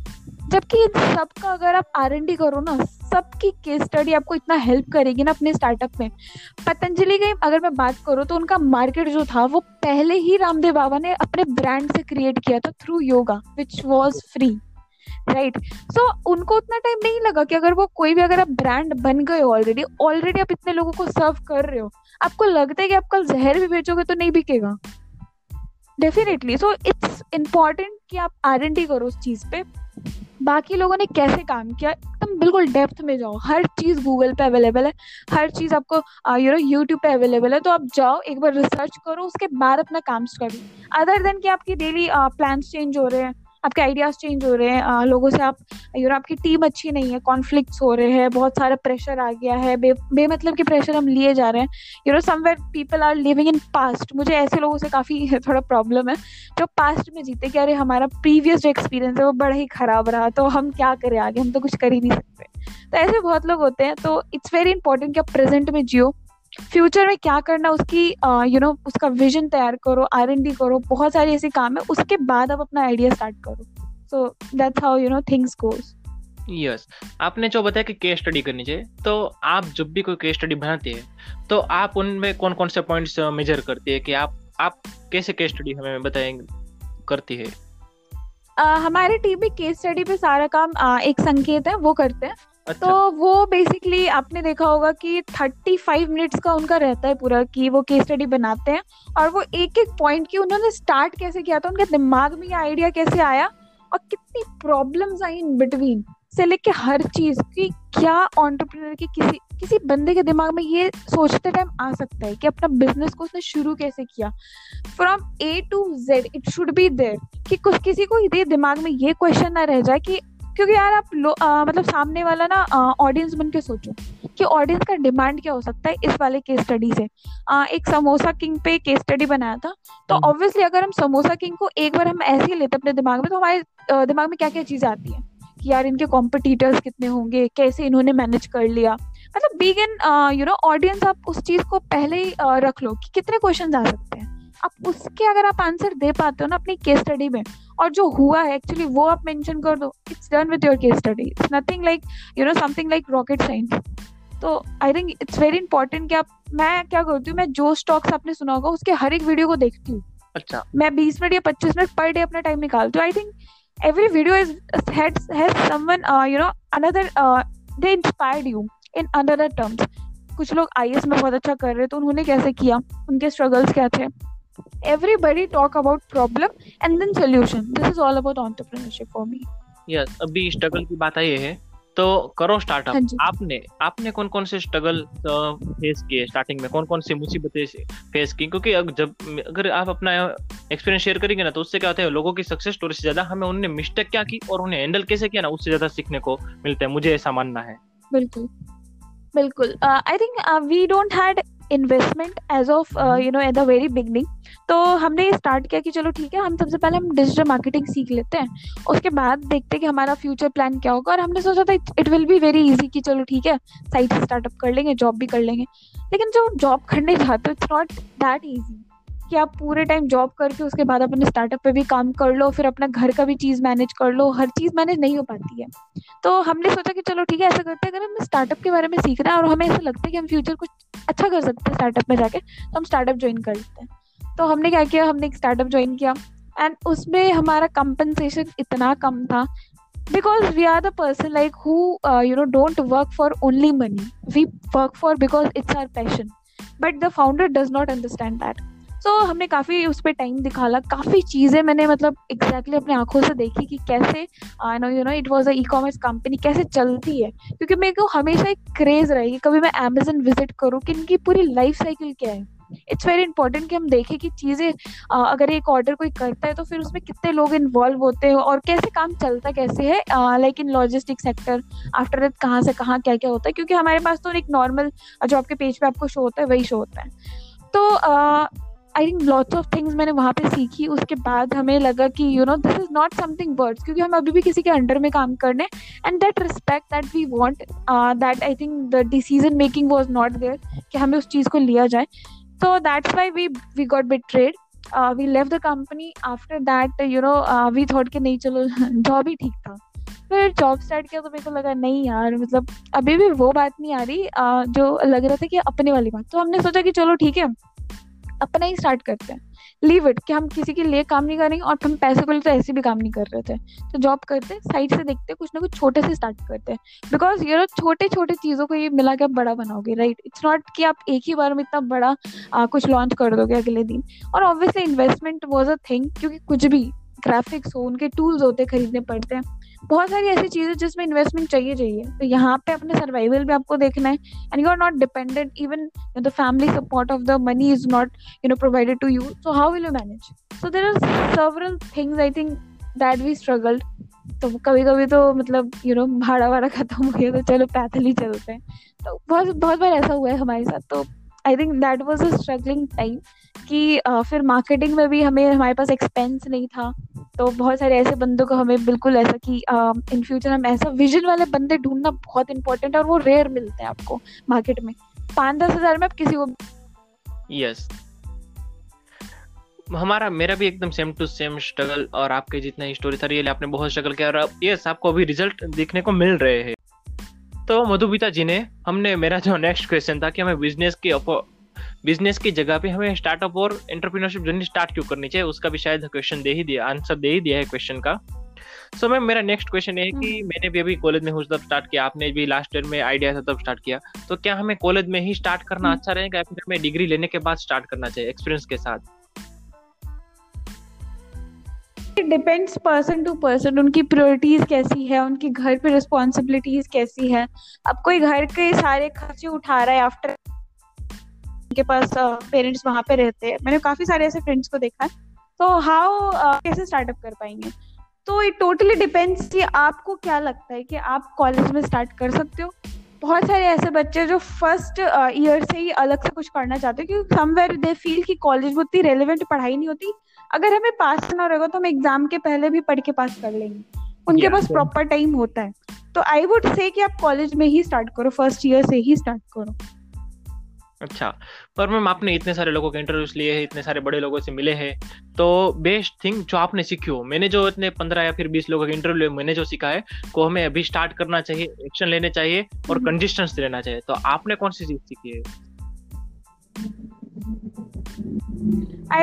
जबकि इन सबका अगर आप आर एन डी करो ना, सबकी केस स्टडी आपको इतना हेल्प करेगी ना अपने स्टार्टअप में। पतंजलि की अगर मैं बात करूँ तो उनका मार्केट जो था, वो पहले ही रामदेव बाबा ने अपने ब्रांड से क्रिएट किया था through yoga which was free right सो उनको उतना टाइम नहीं लगा कि अगर वो कोई भी अगर आप ब्रांड बन गए ऑलरेडी ऑलरेडी आप इतने लोगों को सर्व कर रहे हो, आपको लगता है कि आप कल जहर भी बेचोगे तो नहीं बिकेगा? डेफिनेटली सो इट्स इंपॉर्टेंट कि आप आर एन डी करो उस चीज़ पे। बाकी लोगों ने कैसे काम किया? एकदम बिल्कुल डेप्थ में जाओ। हर चीज़ गूगल पे अवेलेबल है। हर चीज़ आपको यू नो यूट्यूब पे अवेलेबल है। तो आप जाओ, एक बार रिसर्च करो, उसके बाद अपना काम करो। अदर देन कि आपकी डेली प्लान्स चेंज हो रहे हैं आपके आइडियाज़ चेंज हो रहे हैं लोगों से आप यू नो आपकी टीम अच्छी नहीं है कॉन्फ्लिक्ट हो रहे हैं, बहुत सारा प्रेशर आ गया है, बे, बेमतलब की प्रेशर हम लिए जा रहे हैं। You know somewhere people are living in past मुझे ऐसे लोगों से काफ़ी थोड़ा प्रॉब्लम है, जो पास्ट में जीते कि अरे, हमारा प्रीवियस जो एक्सपीरियंस है, वो बड़ा ही खराब रहा तो हम क्या करें आगे? हम तो कुछ कर ही नहीं सकते। तो ऐसे बहुत लोग होते हैं तो इट्स वेरी इंपॉर्टेंट कि आप प्रेजेंट में जियो। फ्यूचर में क्या करना उसकी यू नो you know, उसका विजन तैयार करो आर एन डी करो बहुत सारे ऐसे काम है उसके बाद आप अपना आइडिया स्टार्ट करो। So that's how you know things goes yes आपने जो बताया कि केस स्टडी करनी चाहिए तो आप जब भी कोई केस स्टडी बनाते हैं तो आप उनमें कौन कौन से पॉइंट्स मेजर करती है कि आप आप कैसे केस स्टडी हमें बताएँगे करती है? uh, हमारे टीम में केस स्टडी पे सारा काम uh, एक संकेत है वो करते हैं। अच्छा। तो वो बेसिकली आपने देखा होगा कि थर्टी फाइव मिनट्स का उनका रहता है पूरा कि वो केस स्टडी बनाते हैं और वो एक एक पॉइंट की उन्होंने स्टार्ट कैसे किया था, उनके दिमाग में ये आइडिया कैसे आया और कितनी प्रॉब्लम्स आई इन बिटवीन से लेके हर चीज़ की क्या ऑन्टरप्रिनर की किसी किसी बंदे के दिमाग में ये सोचते टाइम आ सकता है कि अपना बिज़नेस को उसने शुरू कैसे किया from A to Z it should be there कि कुछ, किसी को ये दिमाग में ये क्वेश्चन ना रह जाए कि क्योंकि यार आप आ, मतलब सामने वाला ना ऑडियंस बन के सोचो कि ऑडियंस का डिमांड क्या हो सकता है इस वाले केस स्टडी से। आ, एक समोसा किंग पे केस स्टडी बनाया था तो ऑब्वियसली हम्म। अगर हम समोसा किंग को एक बार हम ऐसे ही लेते अपने दिमाग में तो हमारे दिमाग में क्या क्या चीज़ें आती है? कि यार इनके कॉम्पिटिटर्स कितने होंगे कैसे इन्होंने मैनेज कर लिया? मतलब big in you know audience आप उस चीज़ को पहले ही रख लो कि कितने क्वेश्चन आ सकते हैं। आप उसके अगर आप आंसर दे पाते हो ना अपनी केस स्टडी में और जो हुआ है एक्चुअली वो आप मेंशन कर दो। It's done with your case study it's nothing like you know something like rocket science तो I think it's very important कि आप मैं क्या करती हूँ मैं जो स्टॉक्स आपने सुना होगा उसके हर एक वीडियो को देखती हूँ। अच्छा। मैं बीस मिनट या पच्चीस मिनट पर डे अपना टाइम निकालती हूँ। I think every video is has, has someone uh, you know another uh, they inspired you in another terms. कुछ लोग आई में बहुत अच्छा कर रहे थे तो उन्होंने कैसे किया? उनके स्ट्रगल्स क्या थे? Everybody talk about problem and then solution. This is all about entrepreneurship for me. Yes अभी स्ट्रगल की बात आई है। तो करो स्टार्टअप हाँ आपने आपने कौन कौन से स्ट्रगल फेस किए स्टार्टिंग में? कौन कौन सी मुसीबतें फेस की? क्योंकि जब अगर आप अपना एक्सपीरियंस शेयर करेंगे ना तो उससे क्या होता है लोगों की सक्सेस स्टोरी से ज़्यादा हमें उन्होंने मिस्टेक क्या की और उन्हें हैंडल कैसे किया ना उससे ज़्यादा सीखने को मिलता है। मुझे ऐसा मानना है। बिल्कुल। बिल्कुल। I think we don't had investment as of you know at the very beginning तो हमने ये स्टार्ट किया कि चलो ठीक है हम सबसे पहले हम डिजिटल मार्केटिंग सीख लेते हैं। उसके बाद देखते हैं कि हमारा फ्यूचर प्लान क्या होगा। और हमने सोचा था it will be very easy कि चलो ठीक है साइड से स्टार्टअप कर लेंगे जॉब भी कर लेंगे। लेकिन जो जॉब करने जाते हो इट्स नॉट दैट ईजी कि आप पूरे टाइम जॉब करके उसके बाद अपने स्टार्टअप पे भी काम कर लो फिर अपना घर का भी चीज़ मैनेज कर लो हर चीज़ मैनेज नहीं हो पाती है। तो हमने सोचा कि चलो ठीक है ऐसा करते हैं अगर हमें स्टार्टअप के बारे में सीख रहे हैं और हमें ऐसा लगता है कि हम फ्यूचर कुछ अच्छा कर सकते हैं स्टार्टअप में जाके तो हम स्टार्टअप ज्वाइन कर लेते हैं। तो हमने क्या किया हमने एक स्टार्टअप ज्वाइन किया एंड उसमें हमारा कंपनसेशन इतना कम था we are the person like who uh, you know don't work for only money. We work for because it's our passion. But the founder does not understand that. So so, हमने काफ़ी उस पर time दिखाला। काफ़ी चीज़ें मैंने मतलब exactly exactly अपने आँखों से देखी कि कैसे I know you know it was a e commerce company कैसे चलती है। क्योंकि मेरे को हमेशा एक क्रेज रहेगी कभी मैं अमेजन विज़िट करूँ कि इनकी पूरी लाइफ साइकिल क्या है। इट्स वेरी इंपॉर्टेंट कि हम देखें कि चीज़ें अगर एक ऑर्डर कोई करता है तो फिर उसमें कितने लोग इन्वॉल्व होते हैं और कैसे काम चलता कैसे है like in logistic sector after that कहाँ से कहाँ क्या क्या होता है। क्योंकि हमारे पास तो एक नॉर्मल जो आपके पेज पे आपको शो होता है वही शो होता है। तो I think lots of things मैंने वहाँ पे सीखी। उसके बाद हमें लगा कि you know this is not something words क्योंकि हम अभी भी किसी के अंडर में काम करने and that respect that we want that I think the decision making was not there कि हमें उस चीज़ को लिया जाए। So that's why we we got we left the company. After that you know uh, we thought कि नहीं चलो जॉब ही ठीक था। फिर जॉब स्टार्ट किया तो मेरे को लगा नहीं यार मतलब अभी भी वो बात नहीं आ रही uh, जो लग रहा था कि अपने वाली बात। तो हमने सोचा कि चलो ठीक है। अपना ही स्टार्ट करते हैं। लीव इट कि हम किसी के लिए काम नहीं करेंगे और हम पैसे को तो ऐसे भी काम नहीं कर रहे थे। तो जॉब करते साइड से देखते कुछ ना कुछ छोटे से स्टार्ट करते हैं। बिकॉज़ ये छोटे छोटे चीज़ों को ये मिला के आप बड़ा बनाओगे राइट इट्स नॉट कि आप एक ही बार में इतना बड़ा आ, कुछ लॉन्च कर दोगे अगले दिन। और obviously investment was a thing क्योंकि कुछ भी ग्राफिक्स हो उनके टूल्स होते खरीदने पड़ते हैं। बहुत सारी ऐसी चीज़ें जिसमें इन्वेस्टमेंट चाहिए चाहिए। तो यहाँ पे अपने सर्वाइवल भी आपको देखना है। And you are not dependent even the family support of the money is not you know provided to you so how will you manage so there are several things I think that we struggled तो कभी कभी तो मतलब you no भाड़ा वाड़ा खत्म हो गया तो चलो पैदल ही चलते हैं। तो बहुत बहुत बार ऐसा हुआ है हमारे साथ। तो I think that was a struggling time कि फिर मार्केटिंग में भी हमें, हमारे पास एक्सपेंस नहीं था। तो बहुत सारे ऐसे बंदों को हमें बिल्कुल ऐसा कि इन फ्यूचर हम ऐसा विजन वाले बंदे ढूंढना बहुत इंपॉर्टेंट है और वो रेयर मिलते हैं आपको मार्केट में। पाँच दस हज़ार में आप किसी को यस हमारा, मेरा भी एकदम सेम टू सेम स्ट्रगल और आपके जितना ही स्टोरी था आपने बहुत स्ट्रगल किया और यस आपको अभी रिज़ल्ट देखने को मिल रहे हैं। तो मधुपिता जी ने, हमने, मेरा जो नेक्स्ट क्वेश्चन था कि हमें बिज़नेस की बिज़नेस की जगह पे हमें स्टार्टअप और एंटरप्रीनरशिप जर्नी स्टार्ट क्यों करनी चाहिए उसका भी शायद क्वेश्चन दे ही दिया आंसर दे ही दिया है क्वेश्चन का सो so, मैम मेरा नेक्स्ट क्वेश्चन है कि हम्म। मैंने भी अभी कॉलेज में हूँ तब स्टार्ट किया आपने भी लास्ट ईयर में आइडिया था तब स्टार्ट किया तो क्या हमें कॉलेज में ही स्टार्ट करना हम्म। अच्छा रहेगा या फिर हमें डिग्री लेने के बाद स्टार्ट करना चाहिए एक्सपीरियंस के साथ डिपेंड्स पर्सन टू पर्सन उनकी प्रायोरिटीज कैसी है उनकी घर पे रिस्पॉन्सिबिलिटीज कैसी है अब कोई घर के सारे खर्चे उठा रहा है आफ्टर उनके पास पेरेंट्स वहाँ पे रहते हैं। मैंने काफ़ी सारे ऐसे फ्रेंड्स को देखा है। तो हाउ कैसे स्टार्टअप कर पाएँगे? तो इट टोटली डिपेंड्स कि आपको क्या लगता है कि आप कॉलेज में स्टार्ट कर सकते हो। बहुत सारे ऐसे बच्चे जो फ़र्स्ट ईयर से ही अलग से कुछ करना चाहते हैं क्योंकि समवेयर दे फील कि कॉलेज में उतनी रेलिवेंट पढ़ाई नहीं होती। अगर हमें पास करना रहेगा तो हम एग्ज़ाम के पहले भी पढ़ के पास कर लेंगे। उनके पास प्रॉपर टाइम होता है। तो आई वुड से कि आप कॉलेज में ही स्टार्ट करो फ़र्स्ट ईयर से ही स्टार्ट करो। अच्छा पर मैम आपने इतने सारे लोगों के इंटरव्यूज़ लिए हैं इतने सारे बड़े लोगों से मिले हैं तो बेस्ट थिंग जो आपने सीखी हो मैंने जो इतने पंद्रह या फिर बीस लोगों के इंटरव्यू मैंने जो सीखा है को हमें अभी स्टार्ट करना चाहिए एक्शन लेने चाहिए और कंजिस्टेंस लेना चाहिए तो आपने कौन सी चीज़ सीखी है?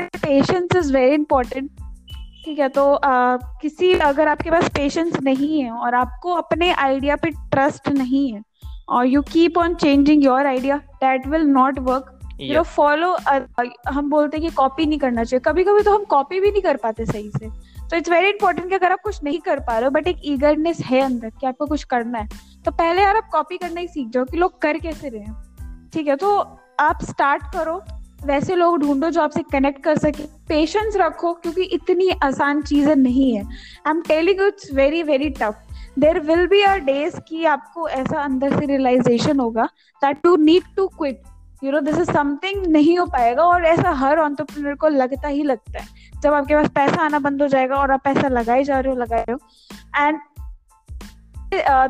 पेशेंस इज़ वेरी इंपॉर्टेंट ठीक है तो आ, किसी अगर आपके पास पेशेंस नहीं है और आपको अपने आइडिया पे ट्रस्ट नहीं है or you keep on changing your idea. That will not work. You know follow हम बोलते हैं कि कॉपी नहीं करना चाहिए। कभी कभी तो हम कॉपी भी नहीं कर पाते सही से। तो इट्स वेरी इंपॉर्टेंट कि अगर आप कुछ नहीं कर पा रहे हो बट एक ईगरनेस है अंदर कि आपको कुछ करना है तो पहले यार आप कॉपी करना ही सीख जाओ कि लोग कर कैसे रहे हैं। ठीक है तो आप स्टार्ट करो। वैसे लोग ढूंढो जो आपसे कनेक्ट कर सके। पेशेंस रखो क्योंकि इतनी आसान चीज़ें नहीं है। I am telling it's very very tough there will be a days कि आपको ऐसा अंदर से रियलाइजेशन होगा that to need to quit you know this is something नहीं हो पाएगा और ऐसा हर ऑन्टरप्रनर को लगता ही लगता है। जब आपके पास पैसा आना बंद हो जाएगा और आप पैसा लगाए जा रहे हो, लगाए हो एंड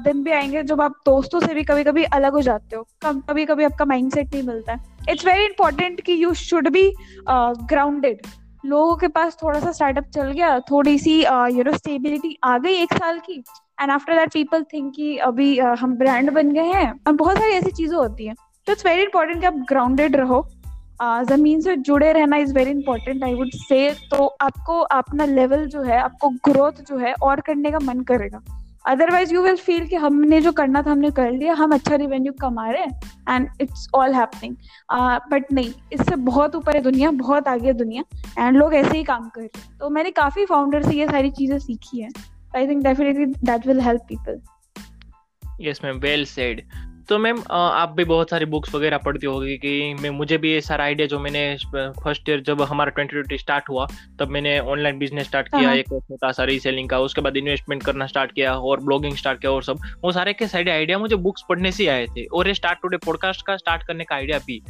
दिन भी आएँगे जब आप दोस्तों से भी कभी कभी अलग हो जाते हो। कभी कभी आपका माइंडसेट नहीं मिलता है। इट्स वेरी इंपॉर्टेंट कि यू शुड बी ग्राउंडेड लोगों के पास थोड़ा सा स्टार्टअप चल गया, थोड़ी सी यू नो स्टेबिलिटी आ गई एक साल की। And after that people think कि अभी uh, हम ब्रांड बन गए हैं। और बहुत सारी ऐसी चीज़ें होती हैं। तो इट्स वेरी इंपॉर्टेंट कि आप ग्राउंडेड रहो। ज़मीन से जुड़े रहना is very important I would say तो आपको अपना लेवल जो है आपको ग्रोथ जो है और करने का मन करेगा। अदरवाइज़ यू विल फील कि हमने जो करना था हमने कर लिया। हम अच्छा रिवेन्यू कमा रहे हैं। And it's all happening but नहीं इससे बहुत ऊपर है दुनिया बहुत आगे है दुनिया। एंड लोग ऐसे ही काम कर रहे हैं। तो मैंने काफ़ी फाउंडर से ये सारी चीज़ें सीखी है। i think definitely that will help people. Yes ma'am. Well said. तो मैम आप भी बहुत सारी बुक्स वगैरह पढ़ती होगी कि मैं मुझे भी ये सारा आइडिया जो मैंने फ़र्स्ट ईयर जब हमारा ट्वेंटी ट्वेंटी स्टार्ट हुआ तब मैंने ऑनलाइन बिज़नेस स्टार्ट किया हाँ। एक छोटा सा रीसेलिंग का उसके बाद इन्वेस्टमेंट करना स्टार्ट किया और ब्लॉगिंग स्टार्ट किया और सब। वो सारे के सारे आइडिया मुझे बुक्स पढ़ने से आए थे और ये स्टार्ट टूडे पॉडकास्ट का स्टार्ट करने का आइडिया भी।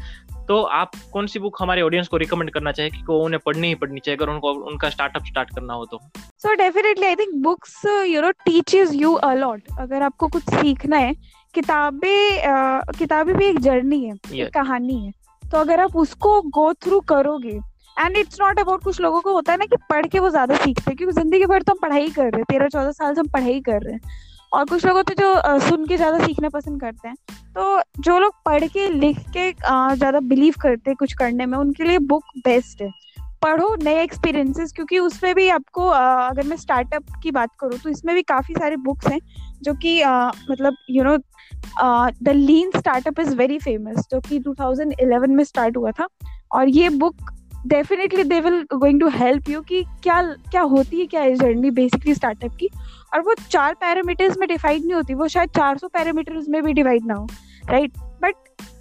तो आप कौन सी बुक हमारे ऑडियंस को रिकमेंड करना चाहिए कि उन्हें पढ़नी ही पढ़नी चाहिए अगर उनको उनका स्टार्टअप स्टार्ट करना हो तो? So definitely I think books you know teaches you a lot अगर आपको कुछ सीखना है किताबें किताबें भी एक जर्नी है yeah. एक कहानी है। तो अगर आप उसको गो थ्रू करोगे एंड इट्स नॉट अबाउट कुछ लोगों को होता है ना कि पढ़ के वो ज़्यादा सीखते हैं क्योंकि ज़िंदगी भर तो हम पढ़ाई कर रहे हैं तेरह चौदह साल से हम पढ़ाई कर रहे हैं। और कुछ लोग होते जो uh, सुन के ज़्यादा सीखना पसंद करते हैं। तो जो लोग पढ़ के लिख के ज़्यादा बिलीव करते हैं कुछ करने में उनके लिए बुक बेस्ट है। पढ़ो नए एक्सपीरियंसेस क्योंकि उसमें भी आपको आ, अगर मैं स्टार्टअप की बात करूँ तो इसमें भी काफ़ी सारे बुक्स हैं जो कि मतलब you know the lean startup is very famous जो कि 2011 में स्टार्ट हुआ था। और ये book definitely they will going to help you कि क्या क्या होती है, क्या है जर्नी बेसिकली स्टार्टअप की। और वो चार पैरामीटर्स में डिवाइड नहीं होती, वो शायद 400 पैरामीटर्स में भी डिवाइड ना हो राइट बट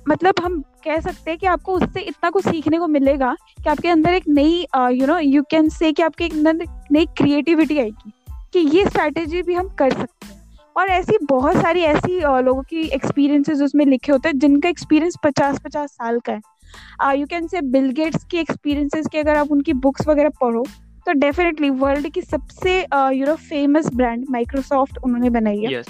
मतलब हम कह सकते हैं कि आपको उससे इतना कुछ सीखने को मिलेगा कि आपके अंदर एक नई यू नो यू कैन से कि आपके अंदर नई क्रिएटिविटी आएगी, कि ये स्ट्रैटेजी भी हम कर सकते हैं। और ऐसी बहुत सारी ऐसी लोगों की एक्सपीरियंसेस उसमें लिखे होते हैं, जिनका एक्सपीरियंस पचास पचास साल का है you can say Bill Gates की एक्सपीरियंसेस की अगर आप उनकी बुक्स वगैरह पढ़ो तो डेफिनेटली वर्ल्ड की सबसे you know famous brand Microsoft उन्होंने बनाई है yes.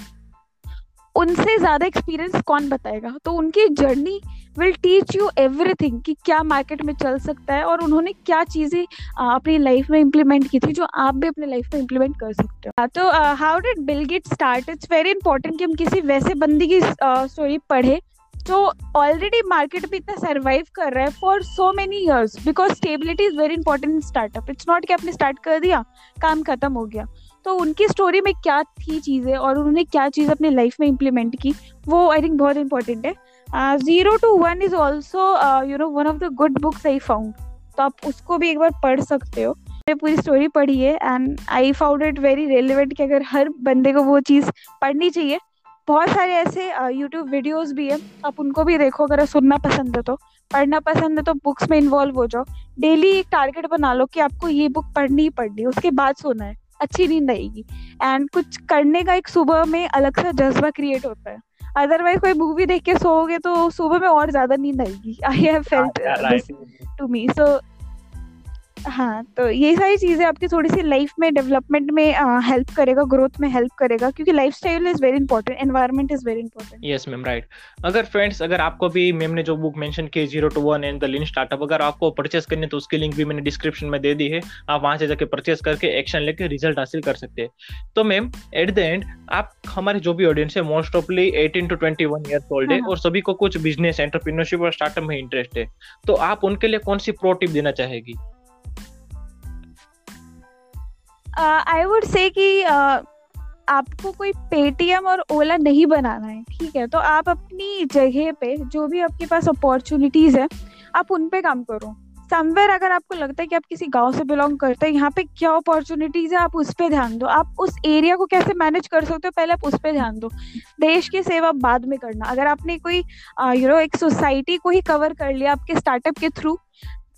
उनसे ज़्यादा एक्सपीरियंस कौन बताएगा? तो उनकी journey will teach you everything कि क्या मार्केट में चल सकता है और उन्होंने क्या चीज़ें अपनी लाइफ में इम्प्लीमेंट की थी जो आप भी अपने लाइफ में इम्प्लीमेंट कर सकते हो। तो how did Bill Gate start it's very important कि हम किसी वैसे बंदी की स्टोरी पढ़े जो ऑलरेडी मार्केट में इतना सर्वाइव कर रहा है for so many years because stability is very important in startup it's not कि आपने स्टार्ट कर दिया, काम खत्म हो गया। तो उनकी स्टोरी में क्या थी चीज़ें और उन्होंने क्या चीज़ अपने लाइफ में इम्प्लीमेंट की वो आई थिंक बहुत इंपॉर्टेंट है। Zero to one is also you know one of the good books I found तो आप उसको भी एक बार पढ़ सकते हो। मैंने पूरी स्टोरी पढ़ी है and I found it very relevant कि अगर हर बंदे को वो चीज़ पढ़नी चाहिए। बहुत सारे ऐसे यूट्यूब uh, वीडियोस भी है। आप उनको भी देखो अगर सुनना पसंद है तो। पढ़ना पसंद है तो बुक्स में इन्वॉल्व हो जाओ। डेली एक टारगेट बना लो कि आपको ये बुक पढ़नी ही पढ़नी उसके बाद सोना है। अच्छी नींद आएगी। एंड कुछ करने का एक सुबह में अलग सा जज्बा क्रिएट होता है। अदरवाइज़ कोई मूवी देख के सोओगे तो सुबह में और ज़्यादा नींद आएगी। I have felt to me so हाँ तो ये सारी चीज़ें आपकी थोड़ी सी लाइफ में डेवलपमेंट में हेल्प करेगा ग्रोथ में हेल्प करेगा क्योंकि lifestyle is very important environment is very important yes ma'am right अगर फ्रेंड्स अगर आपको भी मैम ने जो बुक मेंशन की zero to one and the lean startup अगर आपको परचेस करनी है तो उसकी लिंक भी मैंने डिस्क्रिप्शन में दे दी है। आप वहाँ से जाके परचेस करके एक्शन लेके रिज़ल्ट हासिल कर सकते हैं। तो मैम एट द एंड आप हमारे जो भी ऑडियंस है most ऑफली eighteen to twenty one year old है हाँ, हाँ। और सभी को कुछ बिज़नेस एंटरप्रीनरशिप और स्टार्टअप में इंटरेस्ट है। तो आप उनके लिए कौन सी प्रो टिप देना चाहेगी? आई वुड से कि uh, आपको कोई पेटीएम और ओला नहीं बनाना है ठीक है? तो आप अपनी जगह पे जो भी आपके पास अपॉर्चुनिटीज़ है आप उन पे काम करो। समवेयर अगर आपको लगता है कि आप किसी गाँव से बिलोंग करते हैं यहाँ पे क्या अपॉर्चुनिटीज़ है आप उस पर ध्यान दो। आप उस एरिया को कैसे मैनेज कर सकते हो पहले आप उस पर ध्यान दो। देश की सेवा बाद में करना। अगर आपने कोई यू नो एक सोसाइटी को ही कवर कर लिया आपके स्टार्टअप के through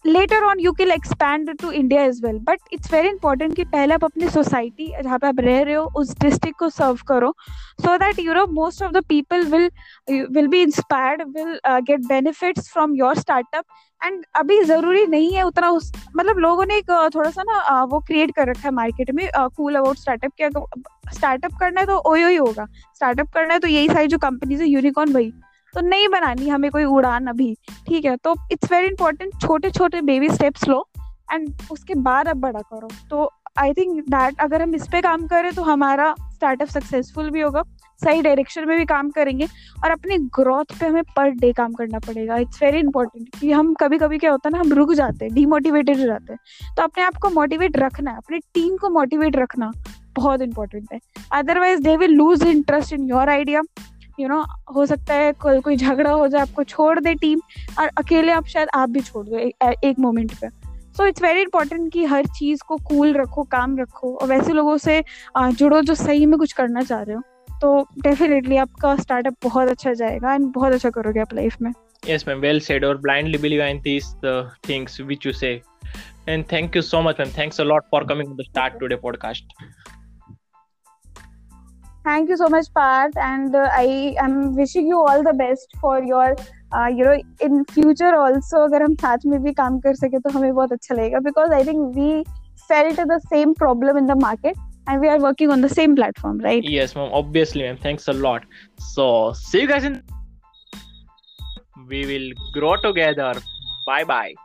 later on you can expand to India as well but it's very important कि पहले आप अपनी सोसाइटी जहाँ पे आप रह रहे हो उस डिस्ट्रिक्ट को सर्व करो so that you know most of the people will will be inspired will get benefits from your startup and अभी ज़रूरी नहीं है उतना उस मतलब लोगों ने एक uh, थोड़ा सा ना uh, वो क्रिएट कर रखा है मार्केट में कूल अबाउट स्टार्टअप क्या स्टार्टअप करना है तो ओयो ही होगा। स्टार्टअप करना है तो यही सारी जो कंपनीज़ है यूनिकॉर्न वही। तो नहीं बनानी हमें कोई उड़ान अभी, ठीक है? तो इट्स वेरी इंपॉर्टेंट छोटे छोटे बेबी स्टेप्स लो एंड उसके बाद अब बड़ा करो। तो आई थिंक दैट अगर हम इस पे काम करें तो हमारा स्टार्टअप सक्सेसफुल भी होगा, सही डायरेक्शन में भी काम करेंगे, और अपनी ग्रोथ पे हमें पर डे काम करना पड़ेगा। इट्स वेरी इंपॉर्टेंट कि हम कभी कभी क्या होता है ना, हम रुक जाते हैं डिमोटिवेटेड हो जाते हैं। तो अपने आप को मोटिवेट रखना है, अपनी टीम को मोटिवेट रखना बहुत इंपॉर्टेंट है। Otherwise they will lose interest in your idea you you know know, हो सकता है कोई कोई झगड़ा हो जाए आपको छोड़ दे टीम और अकेले आप शायद आप भी छोड़ दो एक, एक मोमेंट पे। सो इट्स वेरी इंपॉर्टेंट कि हर चीज़ को कूल रखो काम रखो और वैसे लोगों से जुड़ो जो सही में कुछ करना चाह रहे हो। तो डेफिनेटली आपका स्टार्टअप बहुत अच्छा जाएगा एंड बहुत अच्छा करोगे आप लाइफ में। Yes ma'am well said or blindly believe in these the things which you say. And thank you so much ma'am. Thanks a lot for coming to the start today podcast. thank you so much Parth and uh, I am wishing you all the best for your you know in future also अगर हम साथ में भी काम कर सके तो हमें बहुत अच्छा लगेगा because I think we felt the same problem in the market and we are working on the same platform right yes ma'am obviously ma'am thanks a lot so see you guys in we will grow together bye bye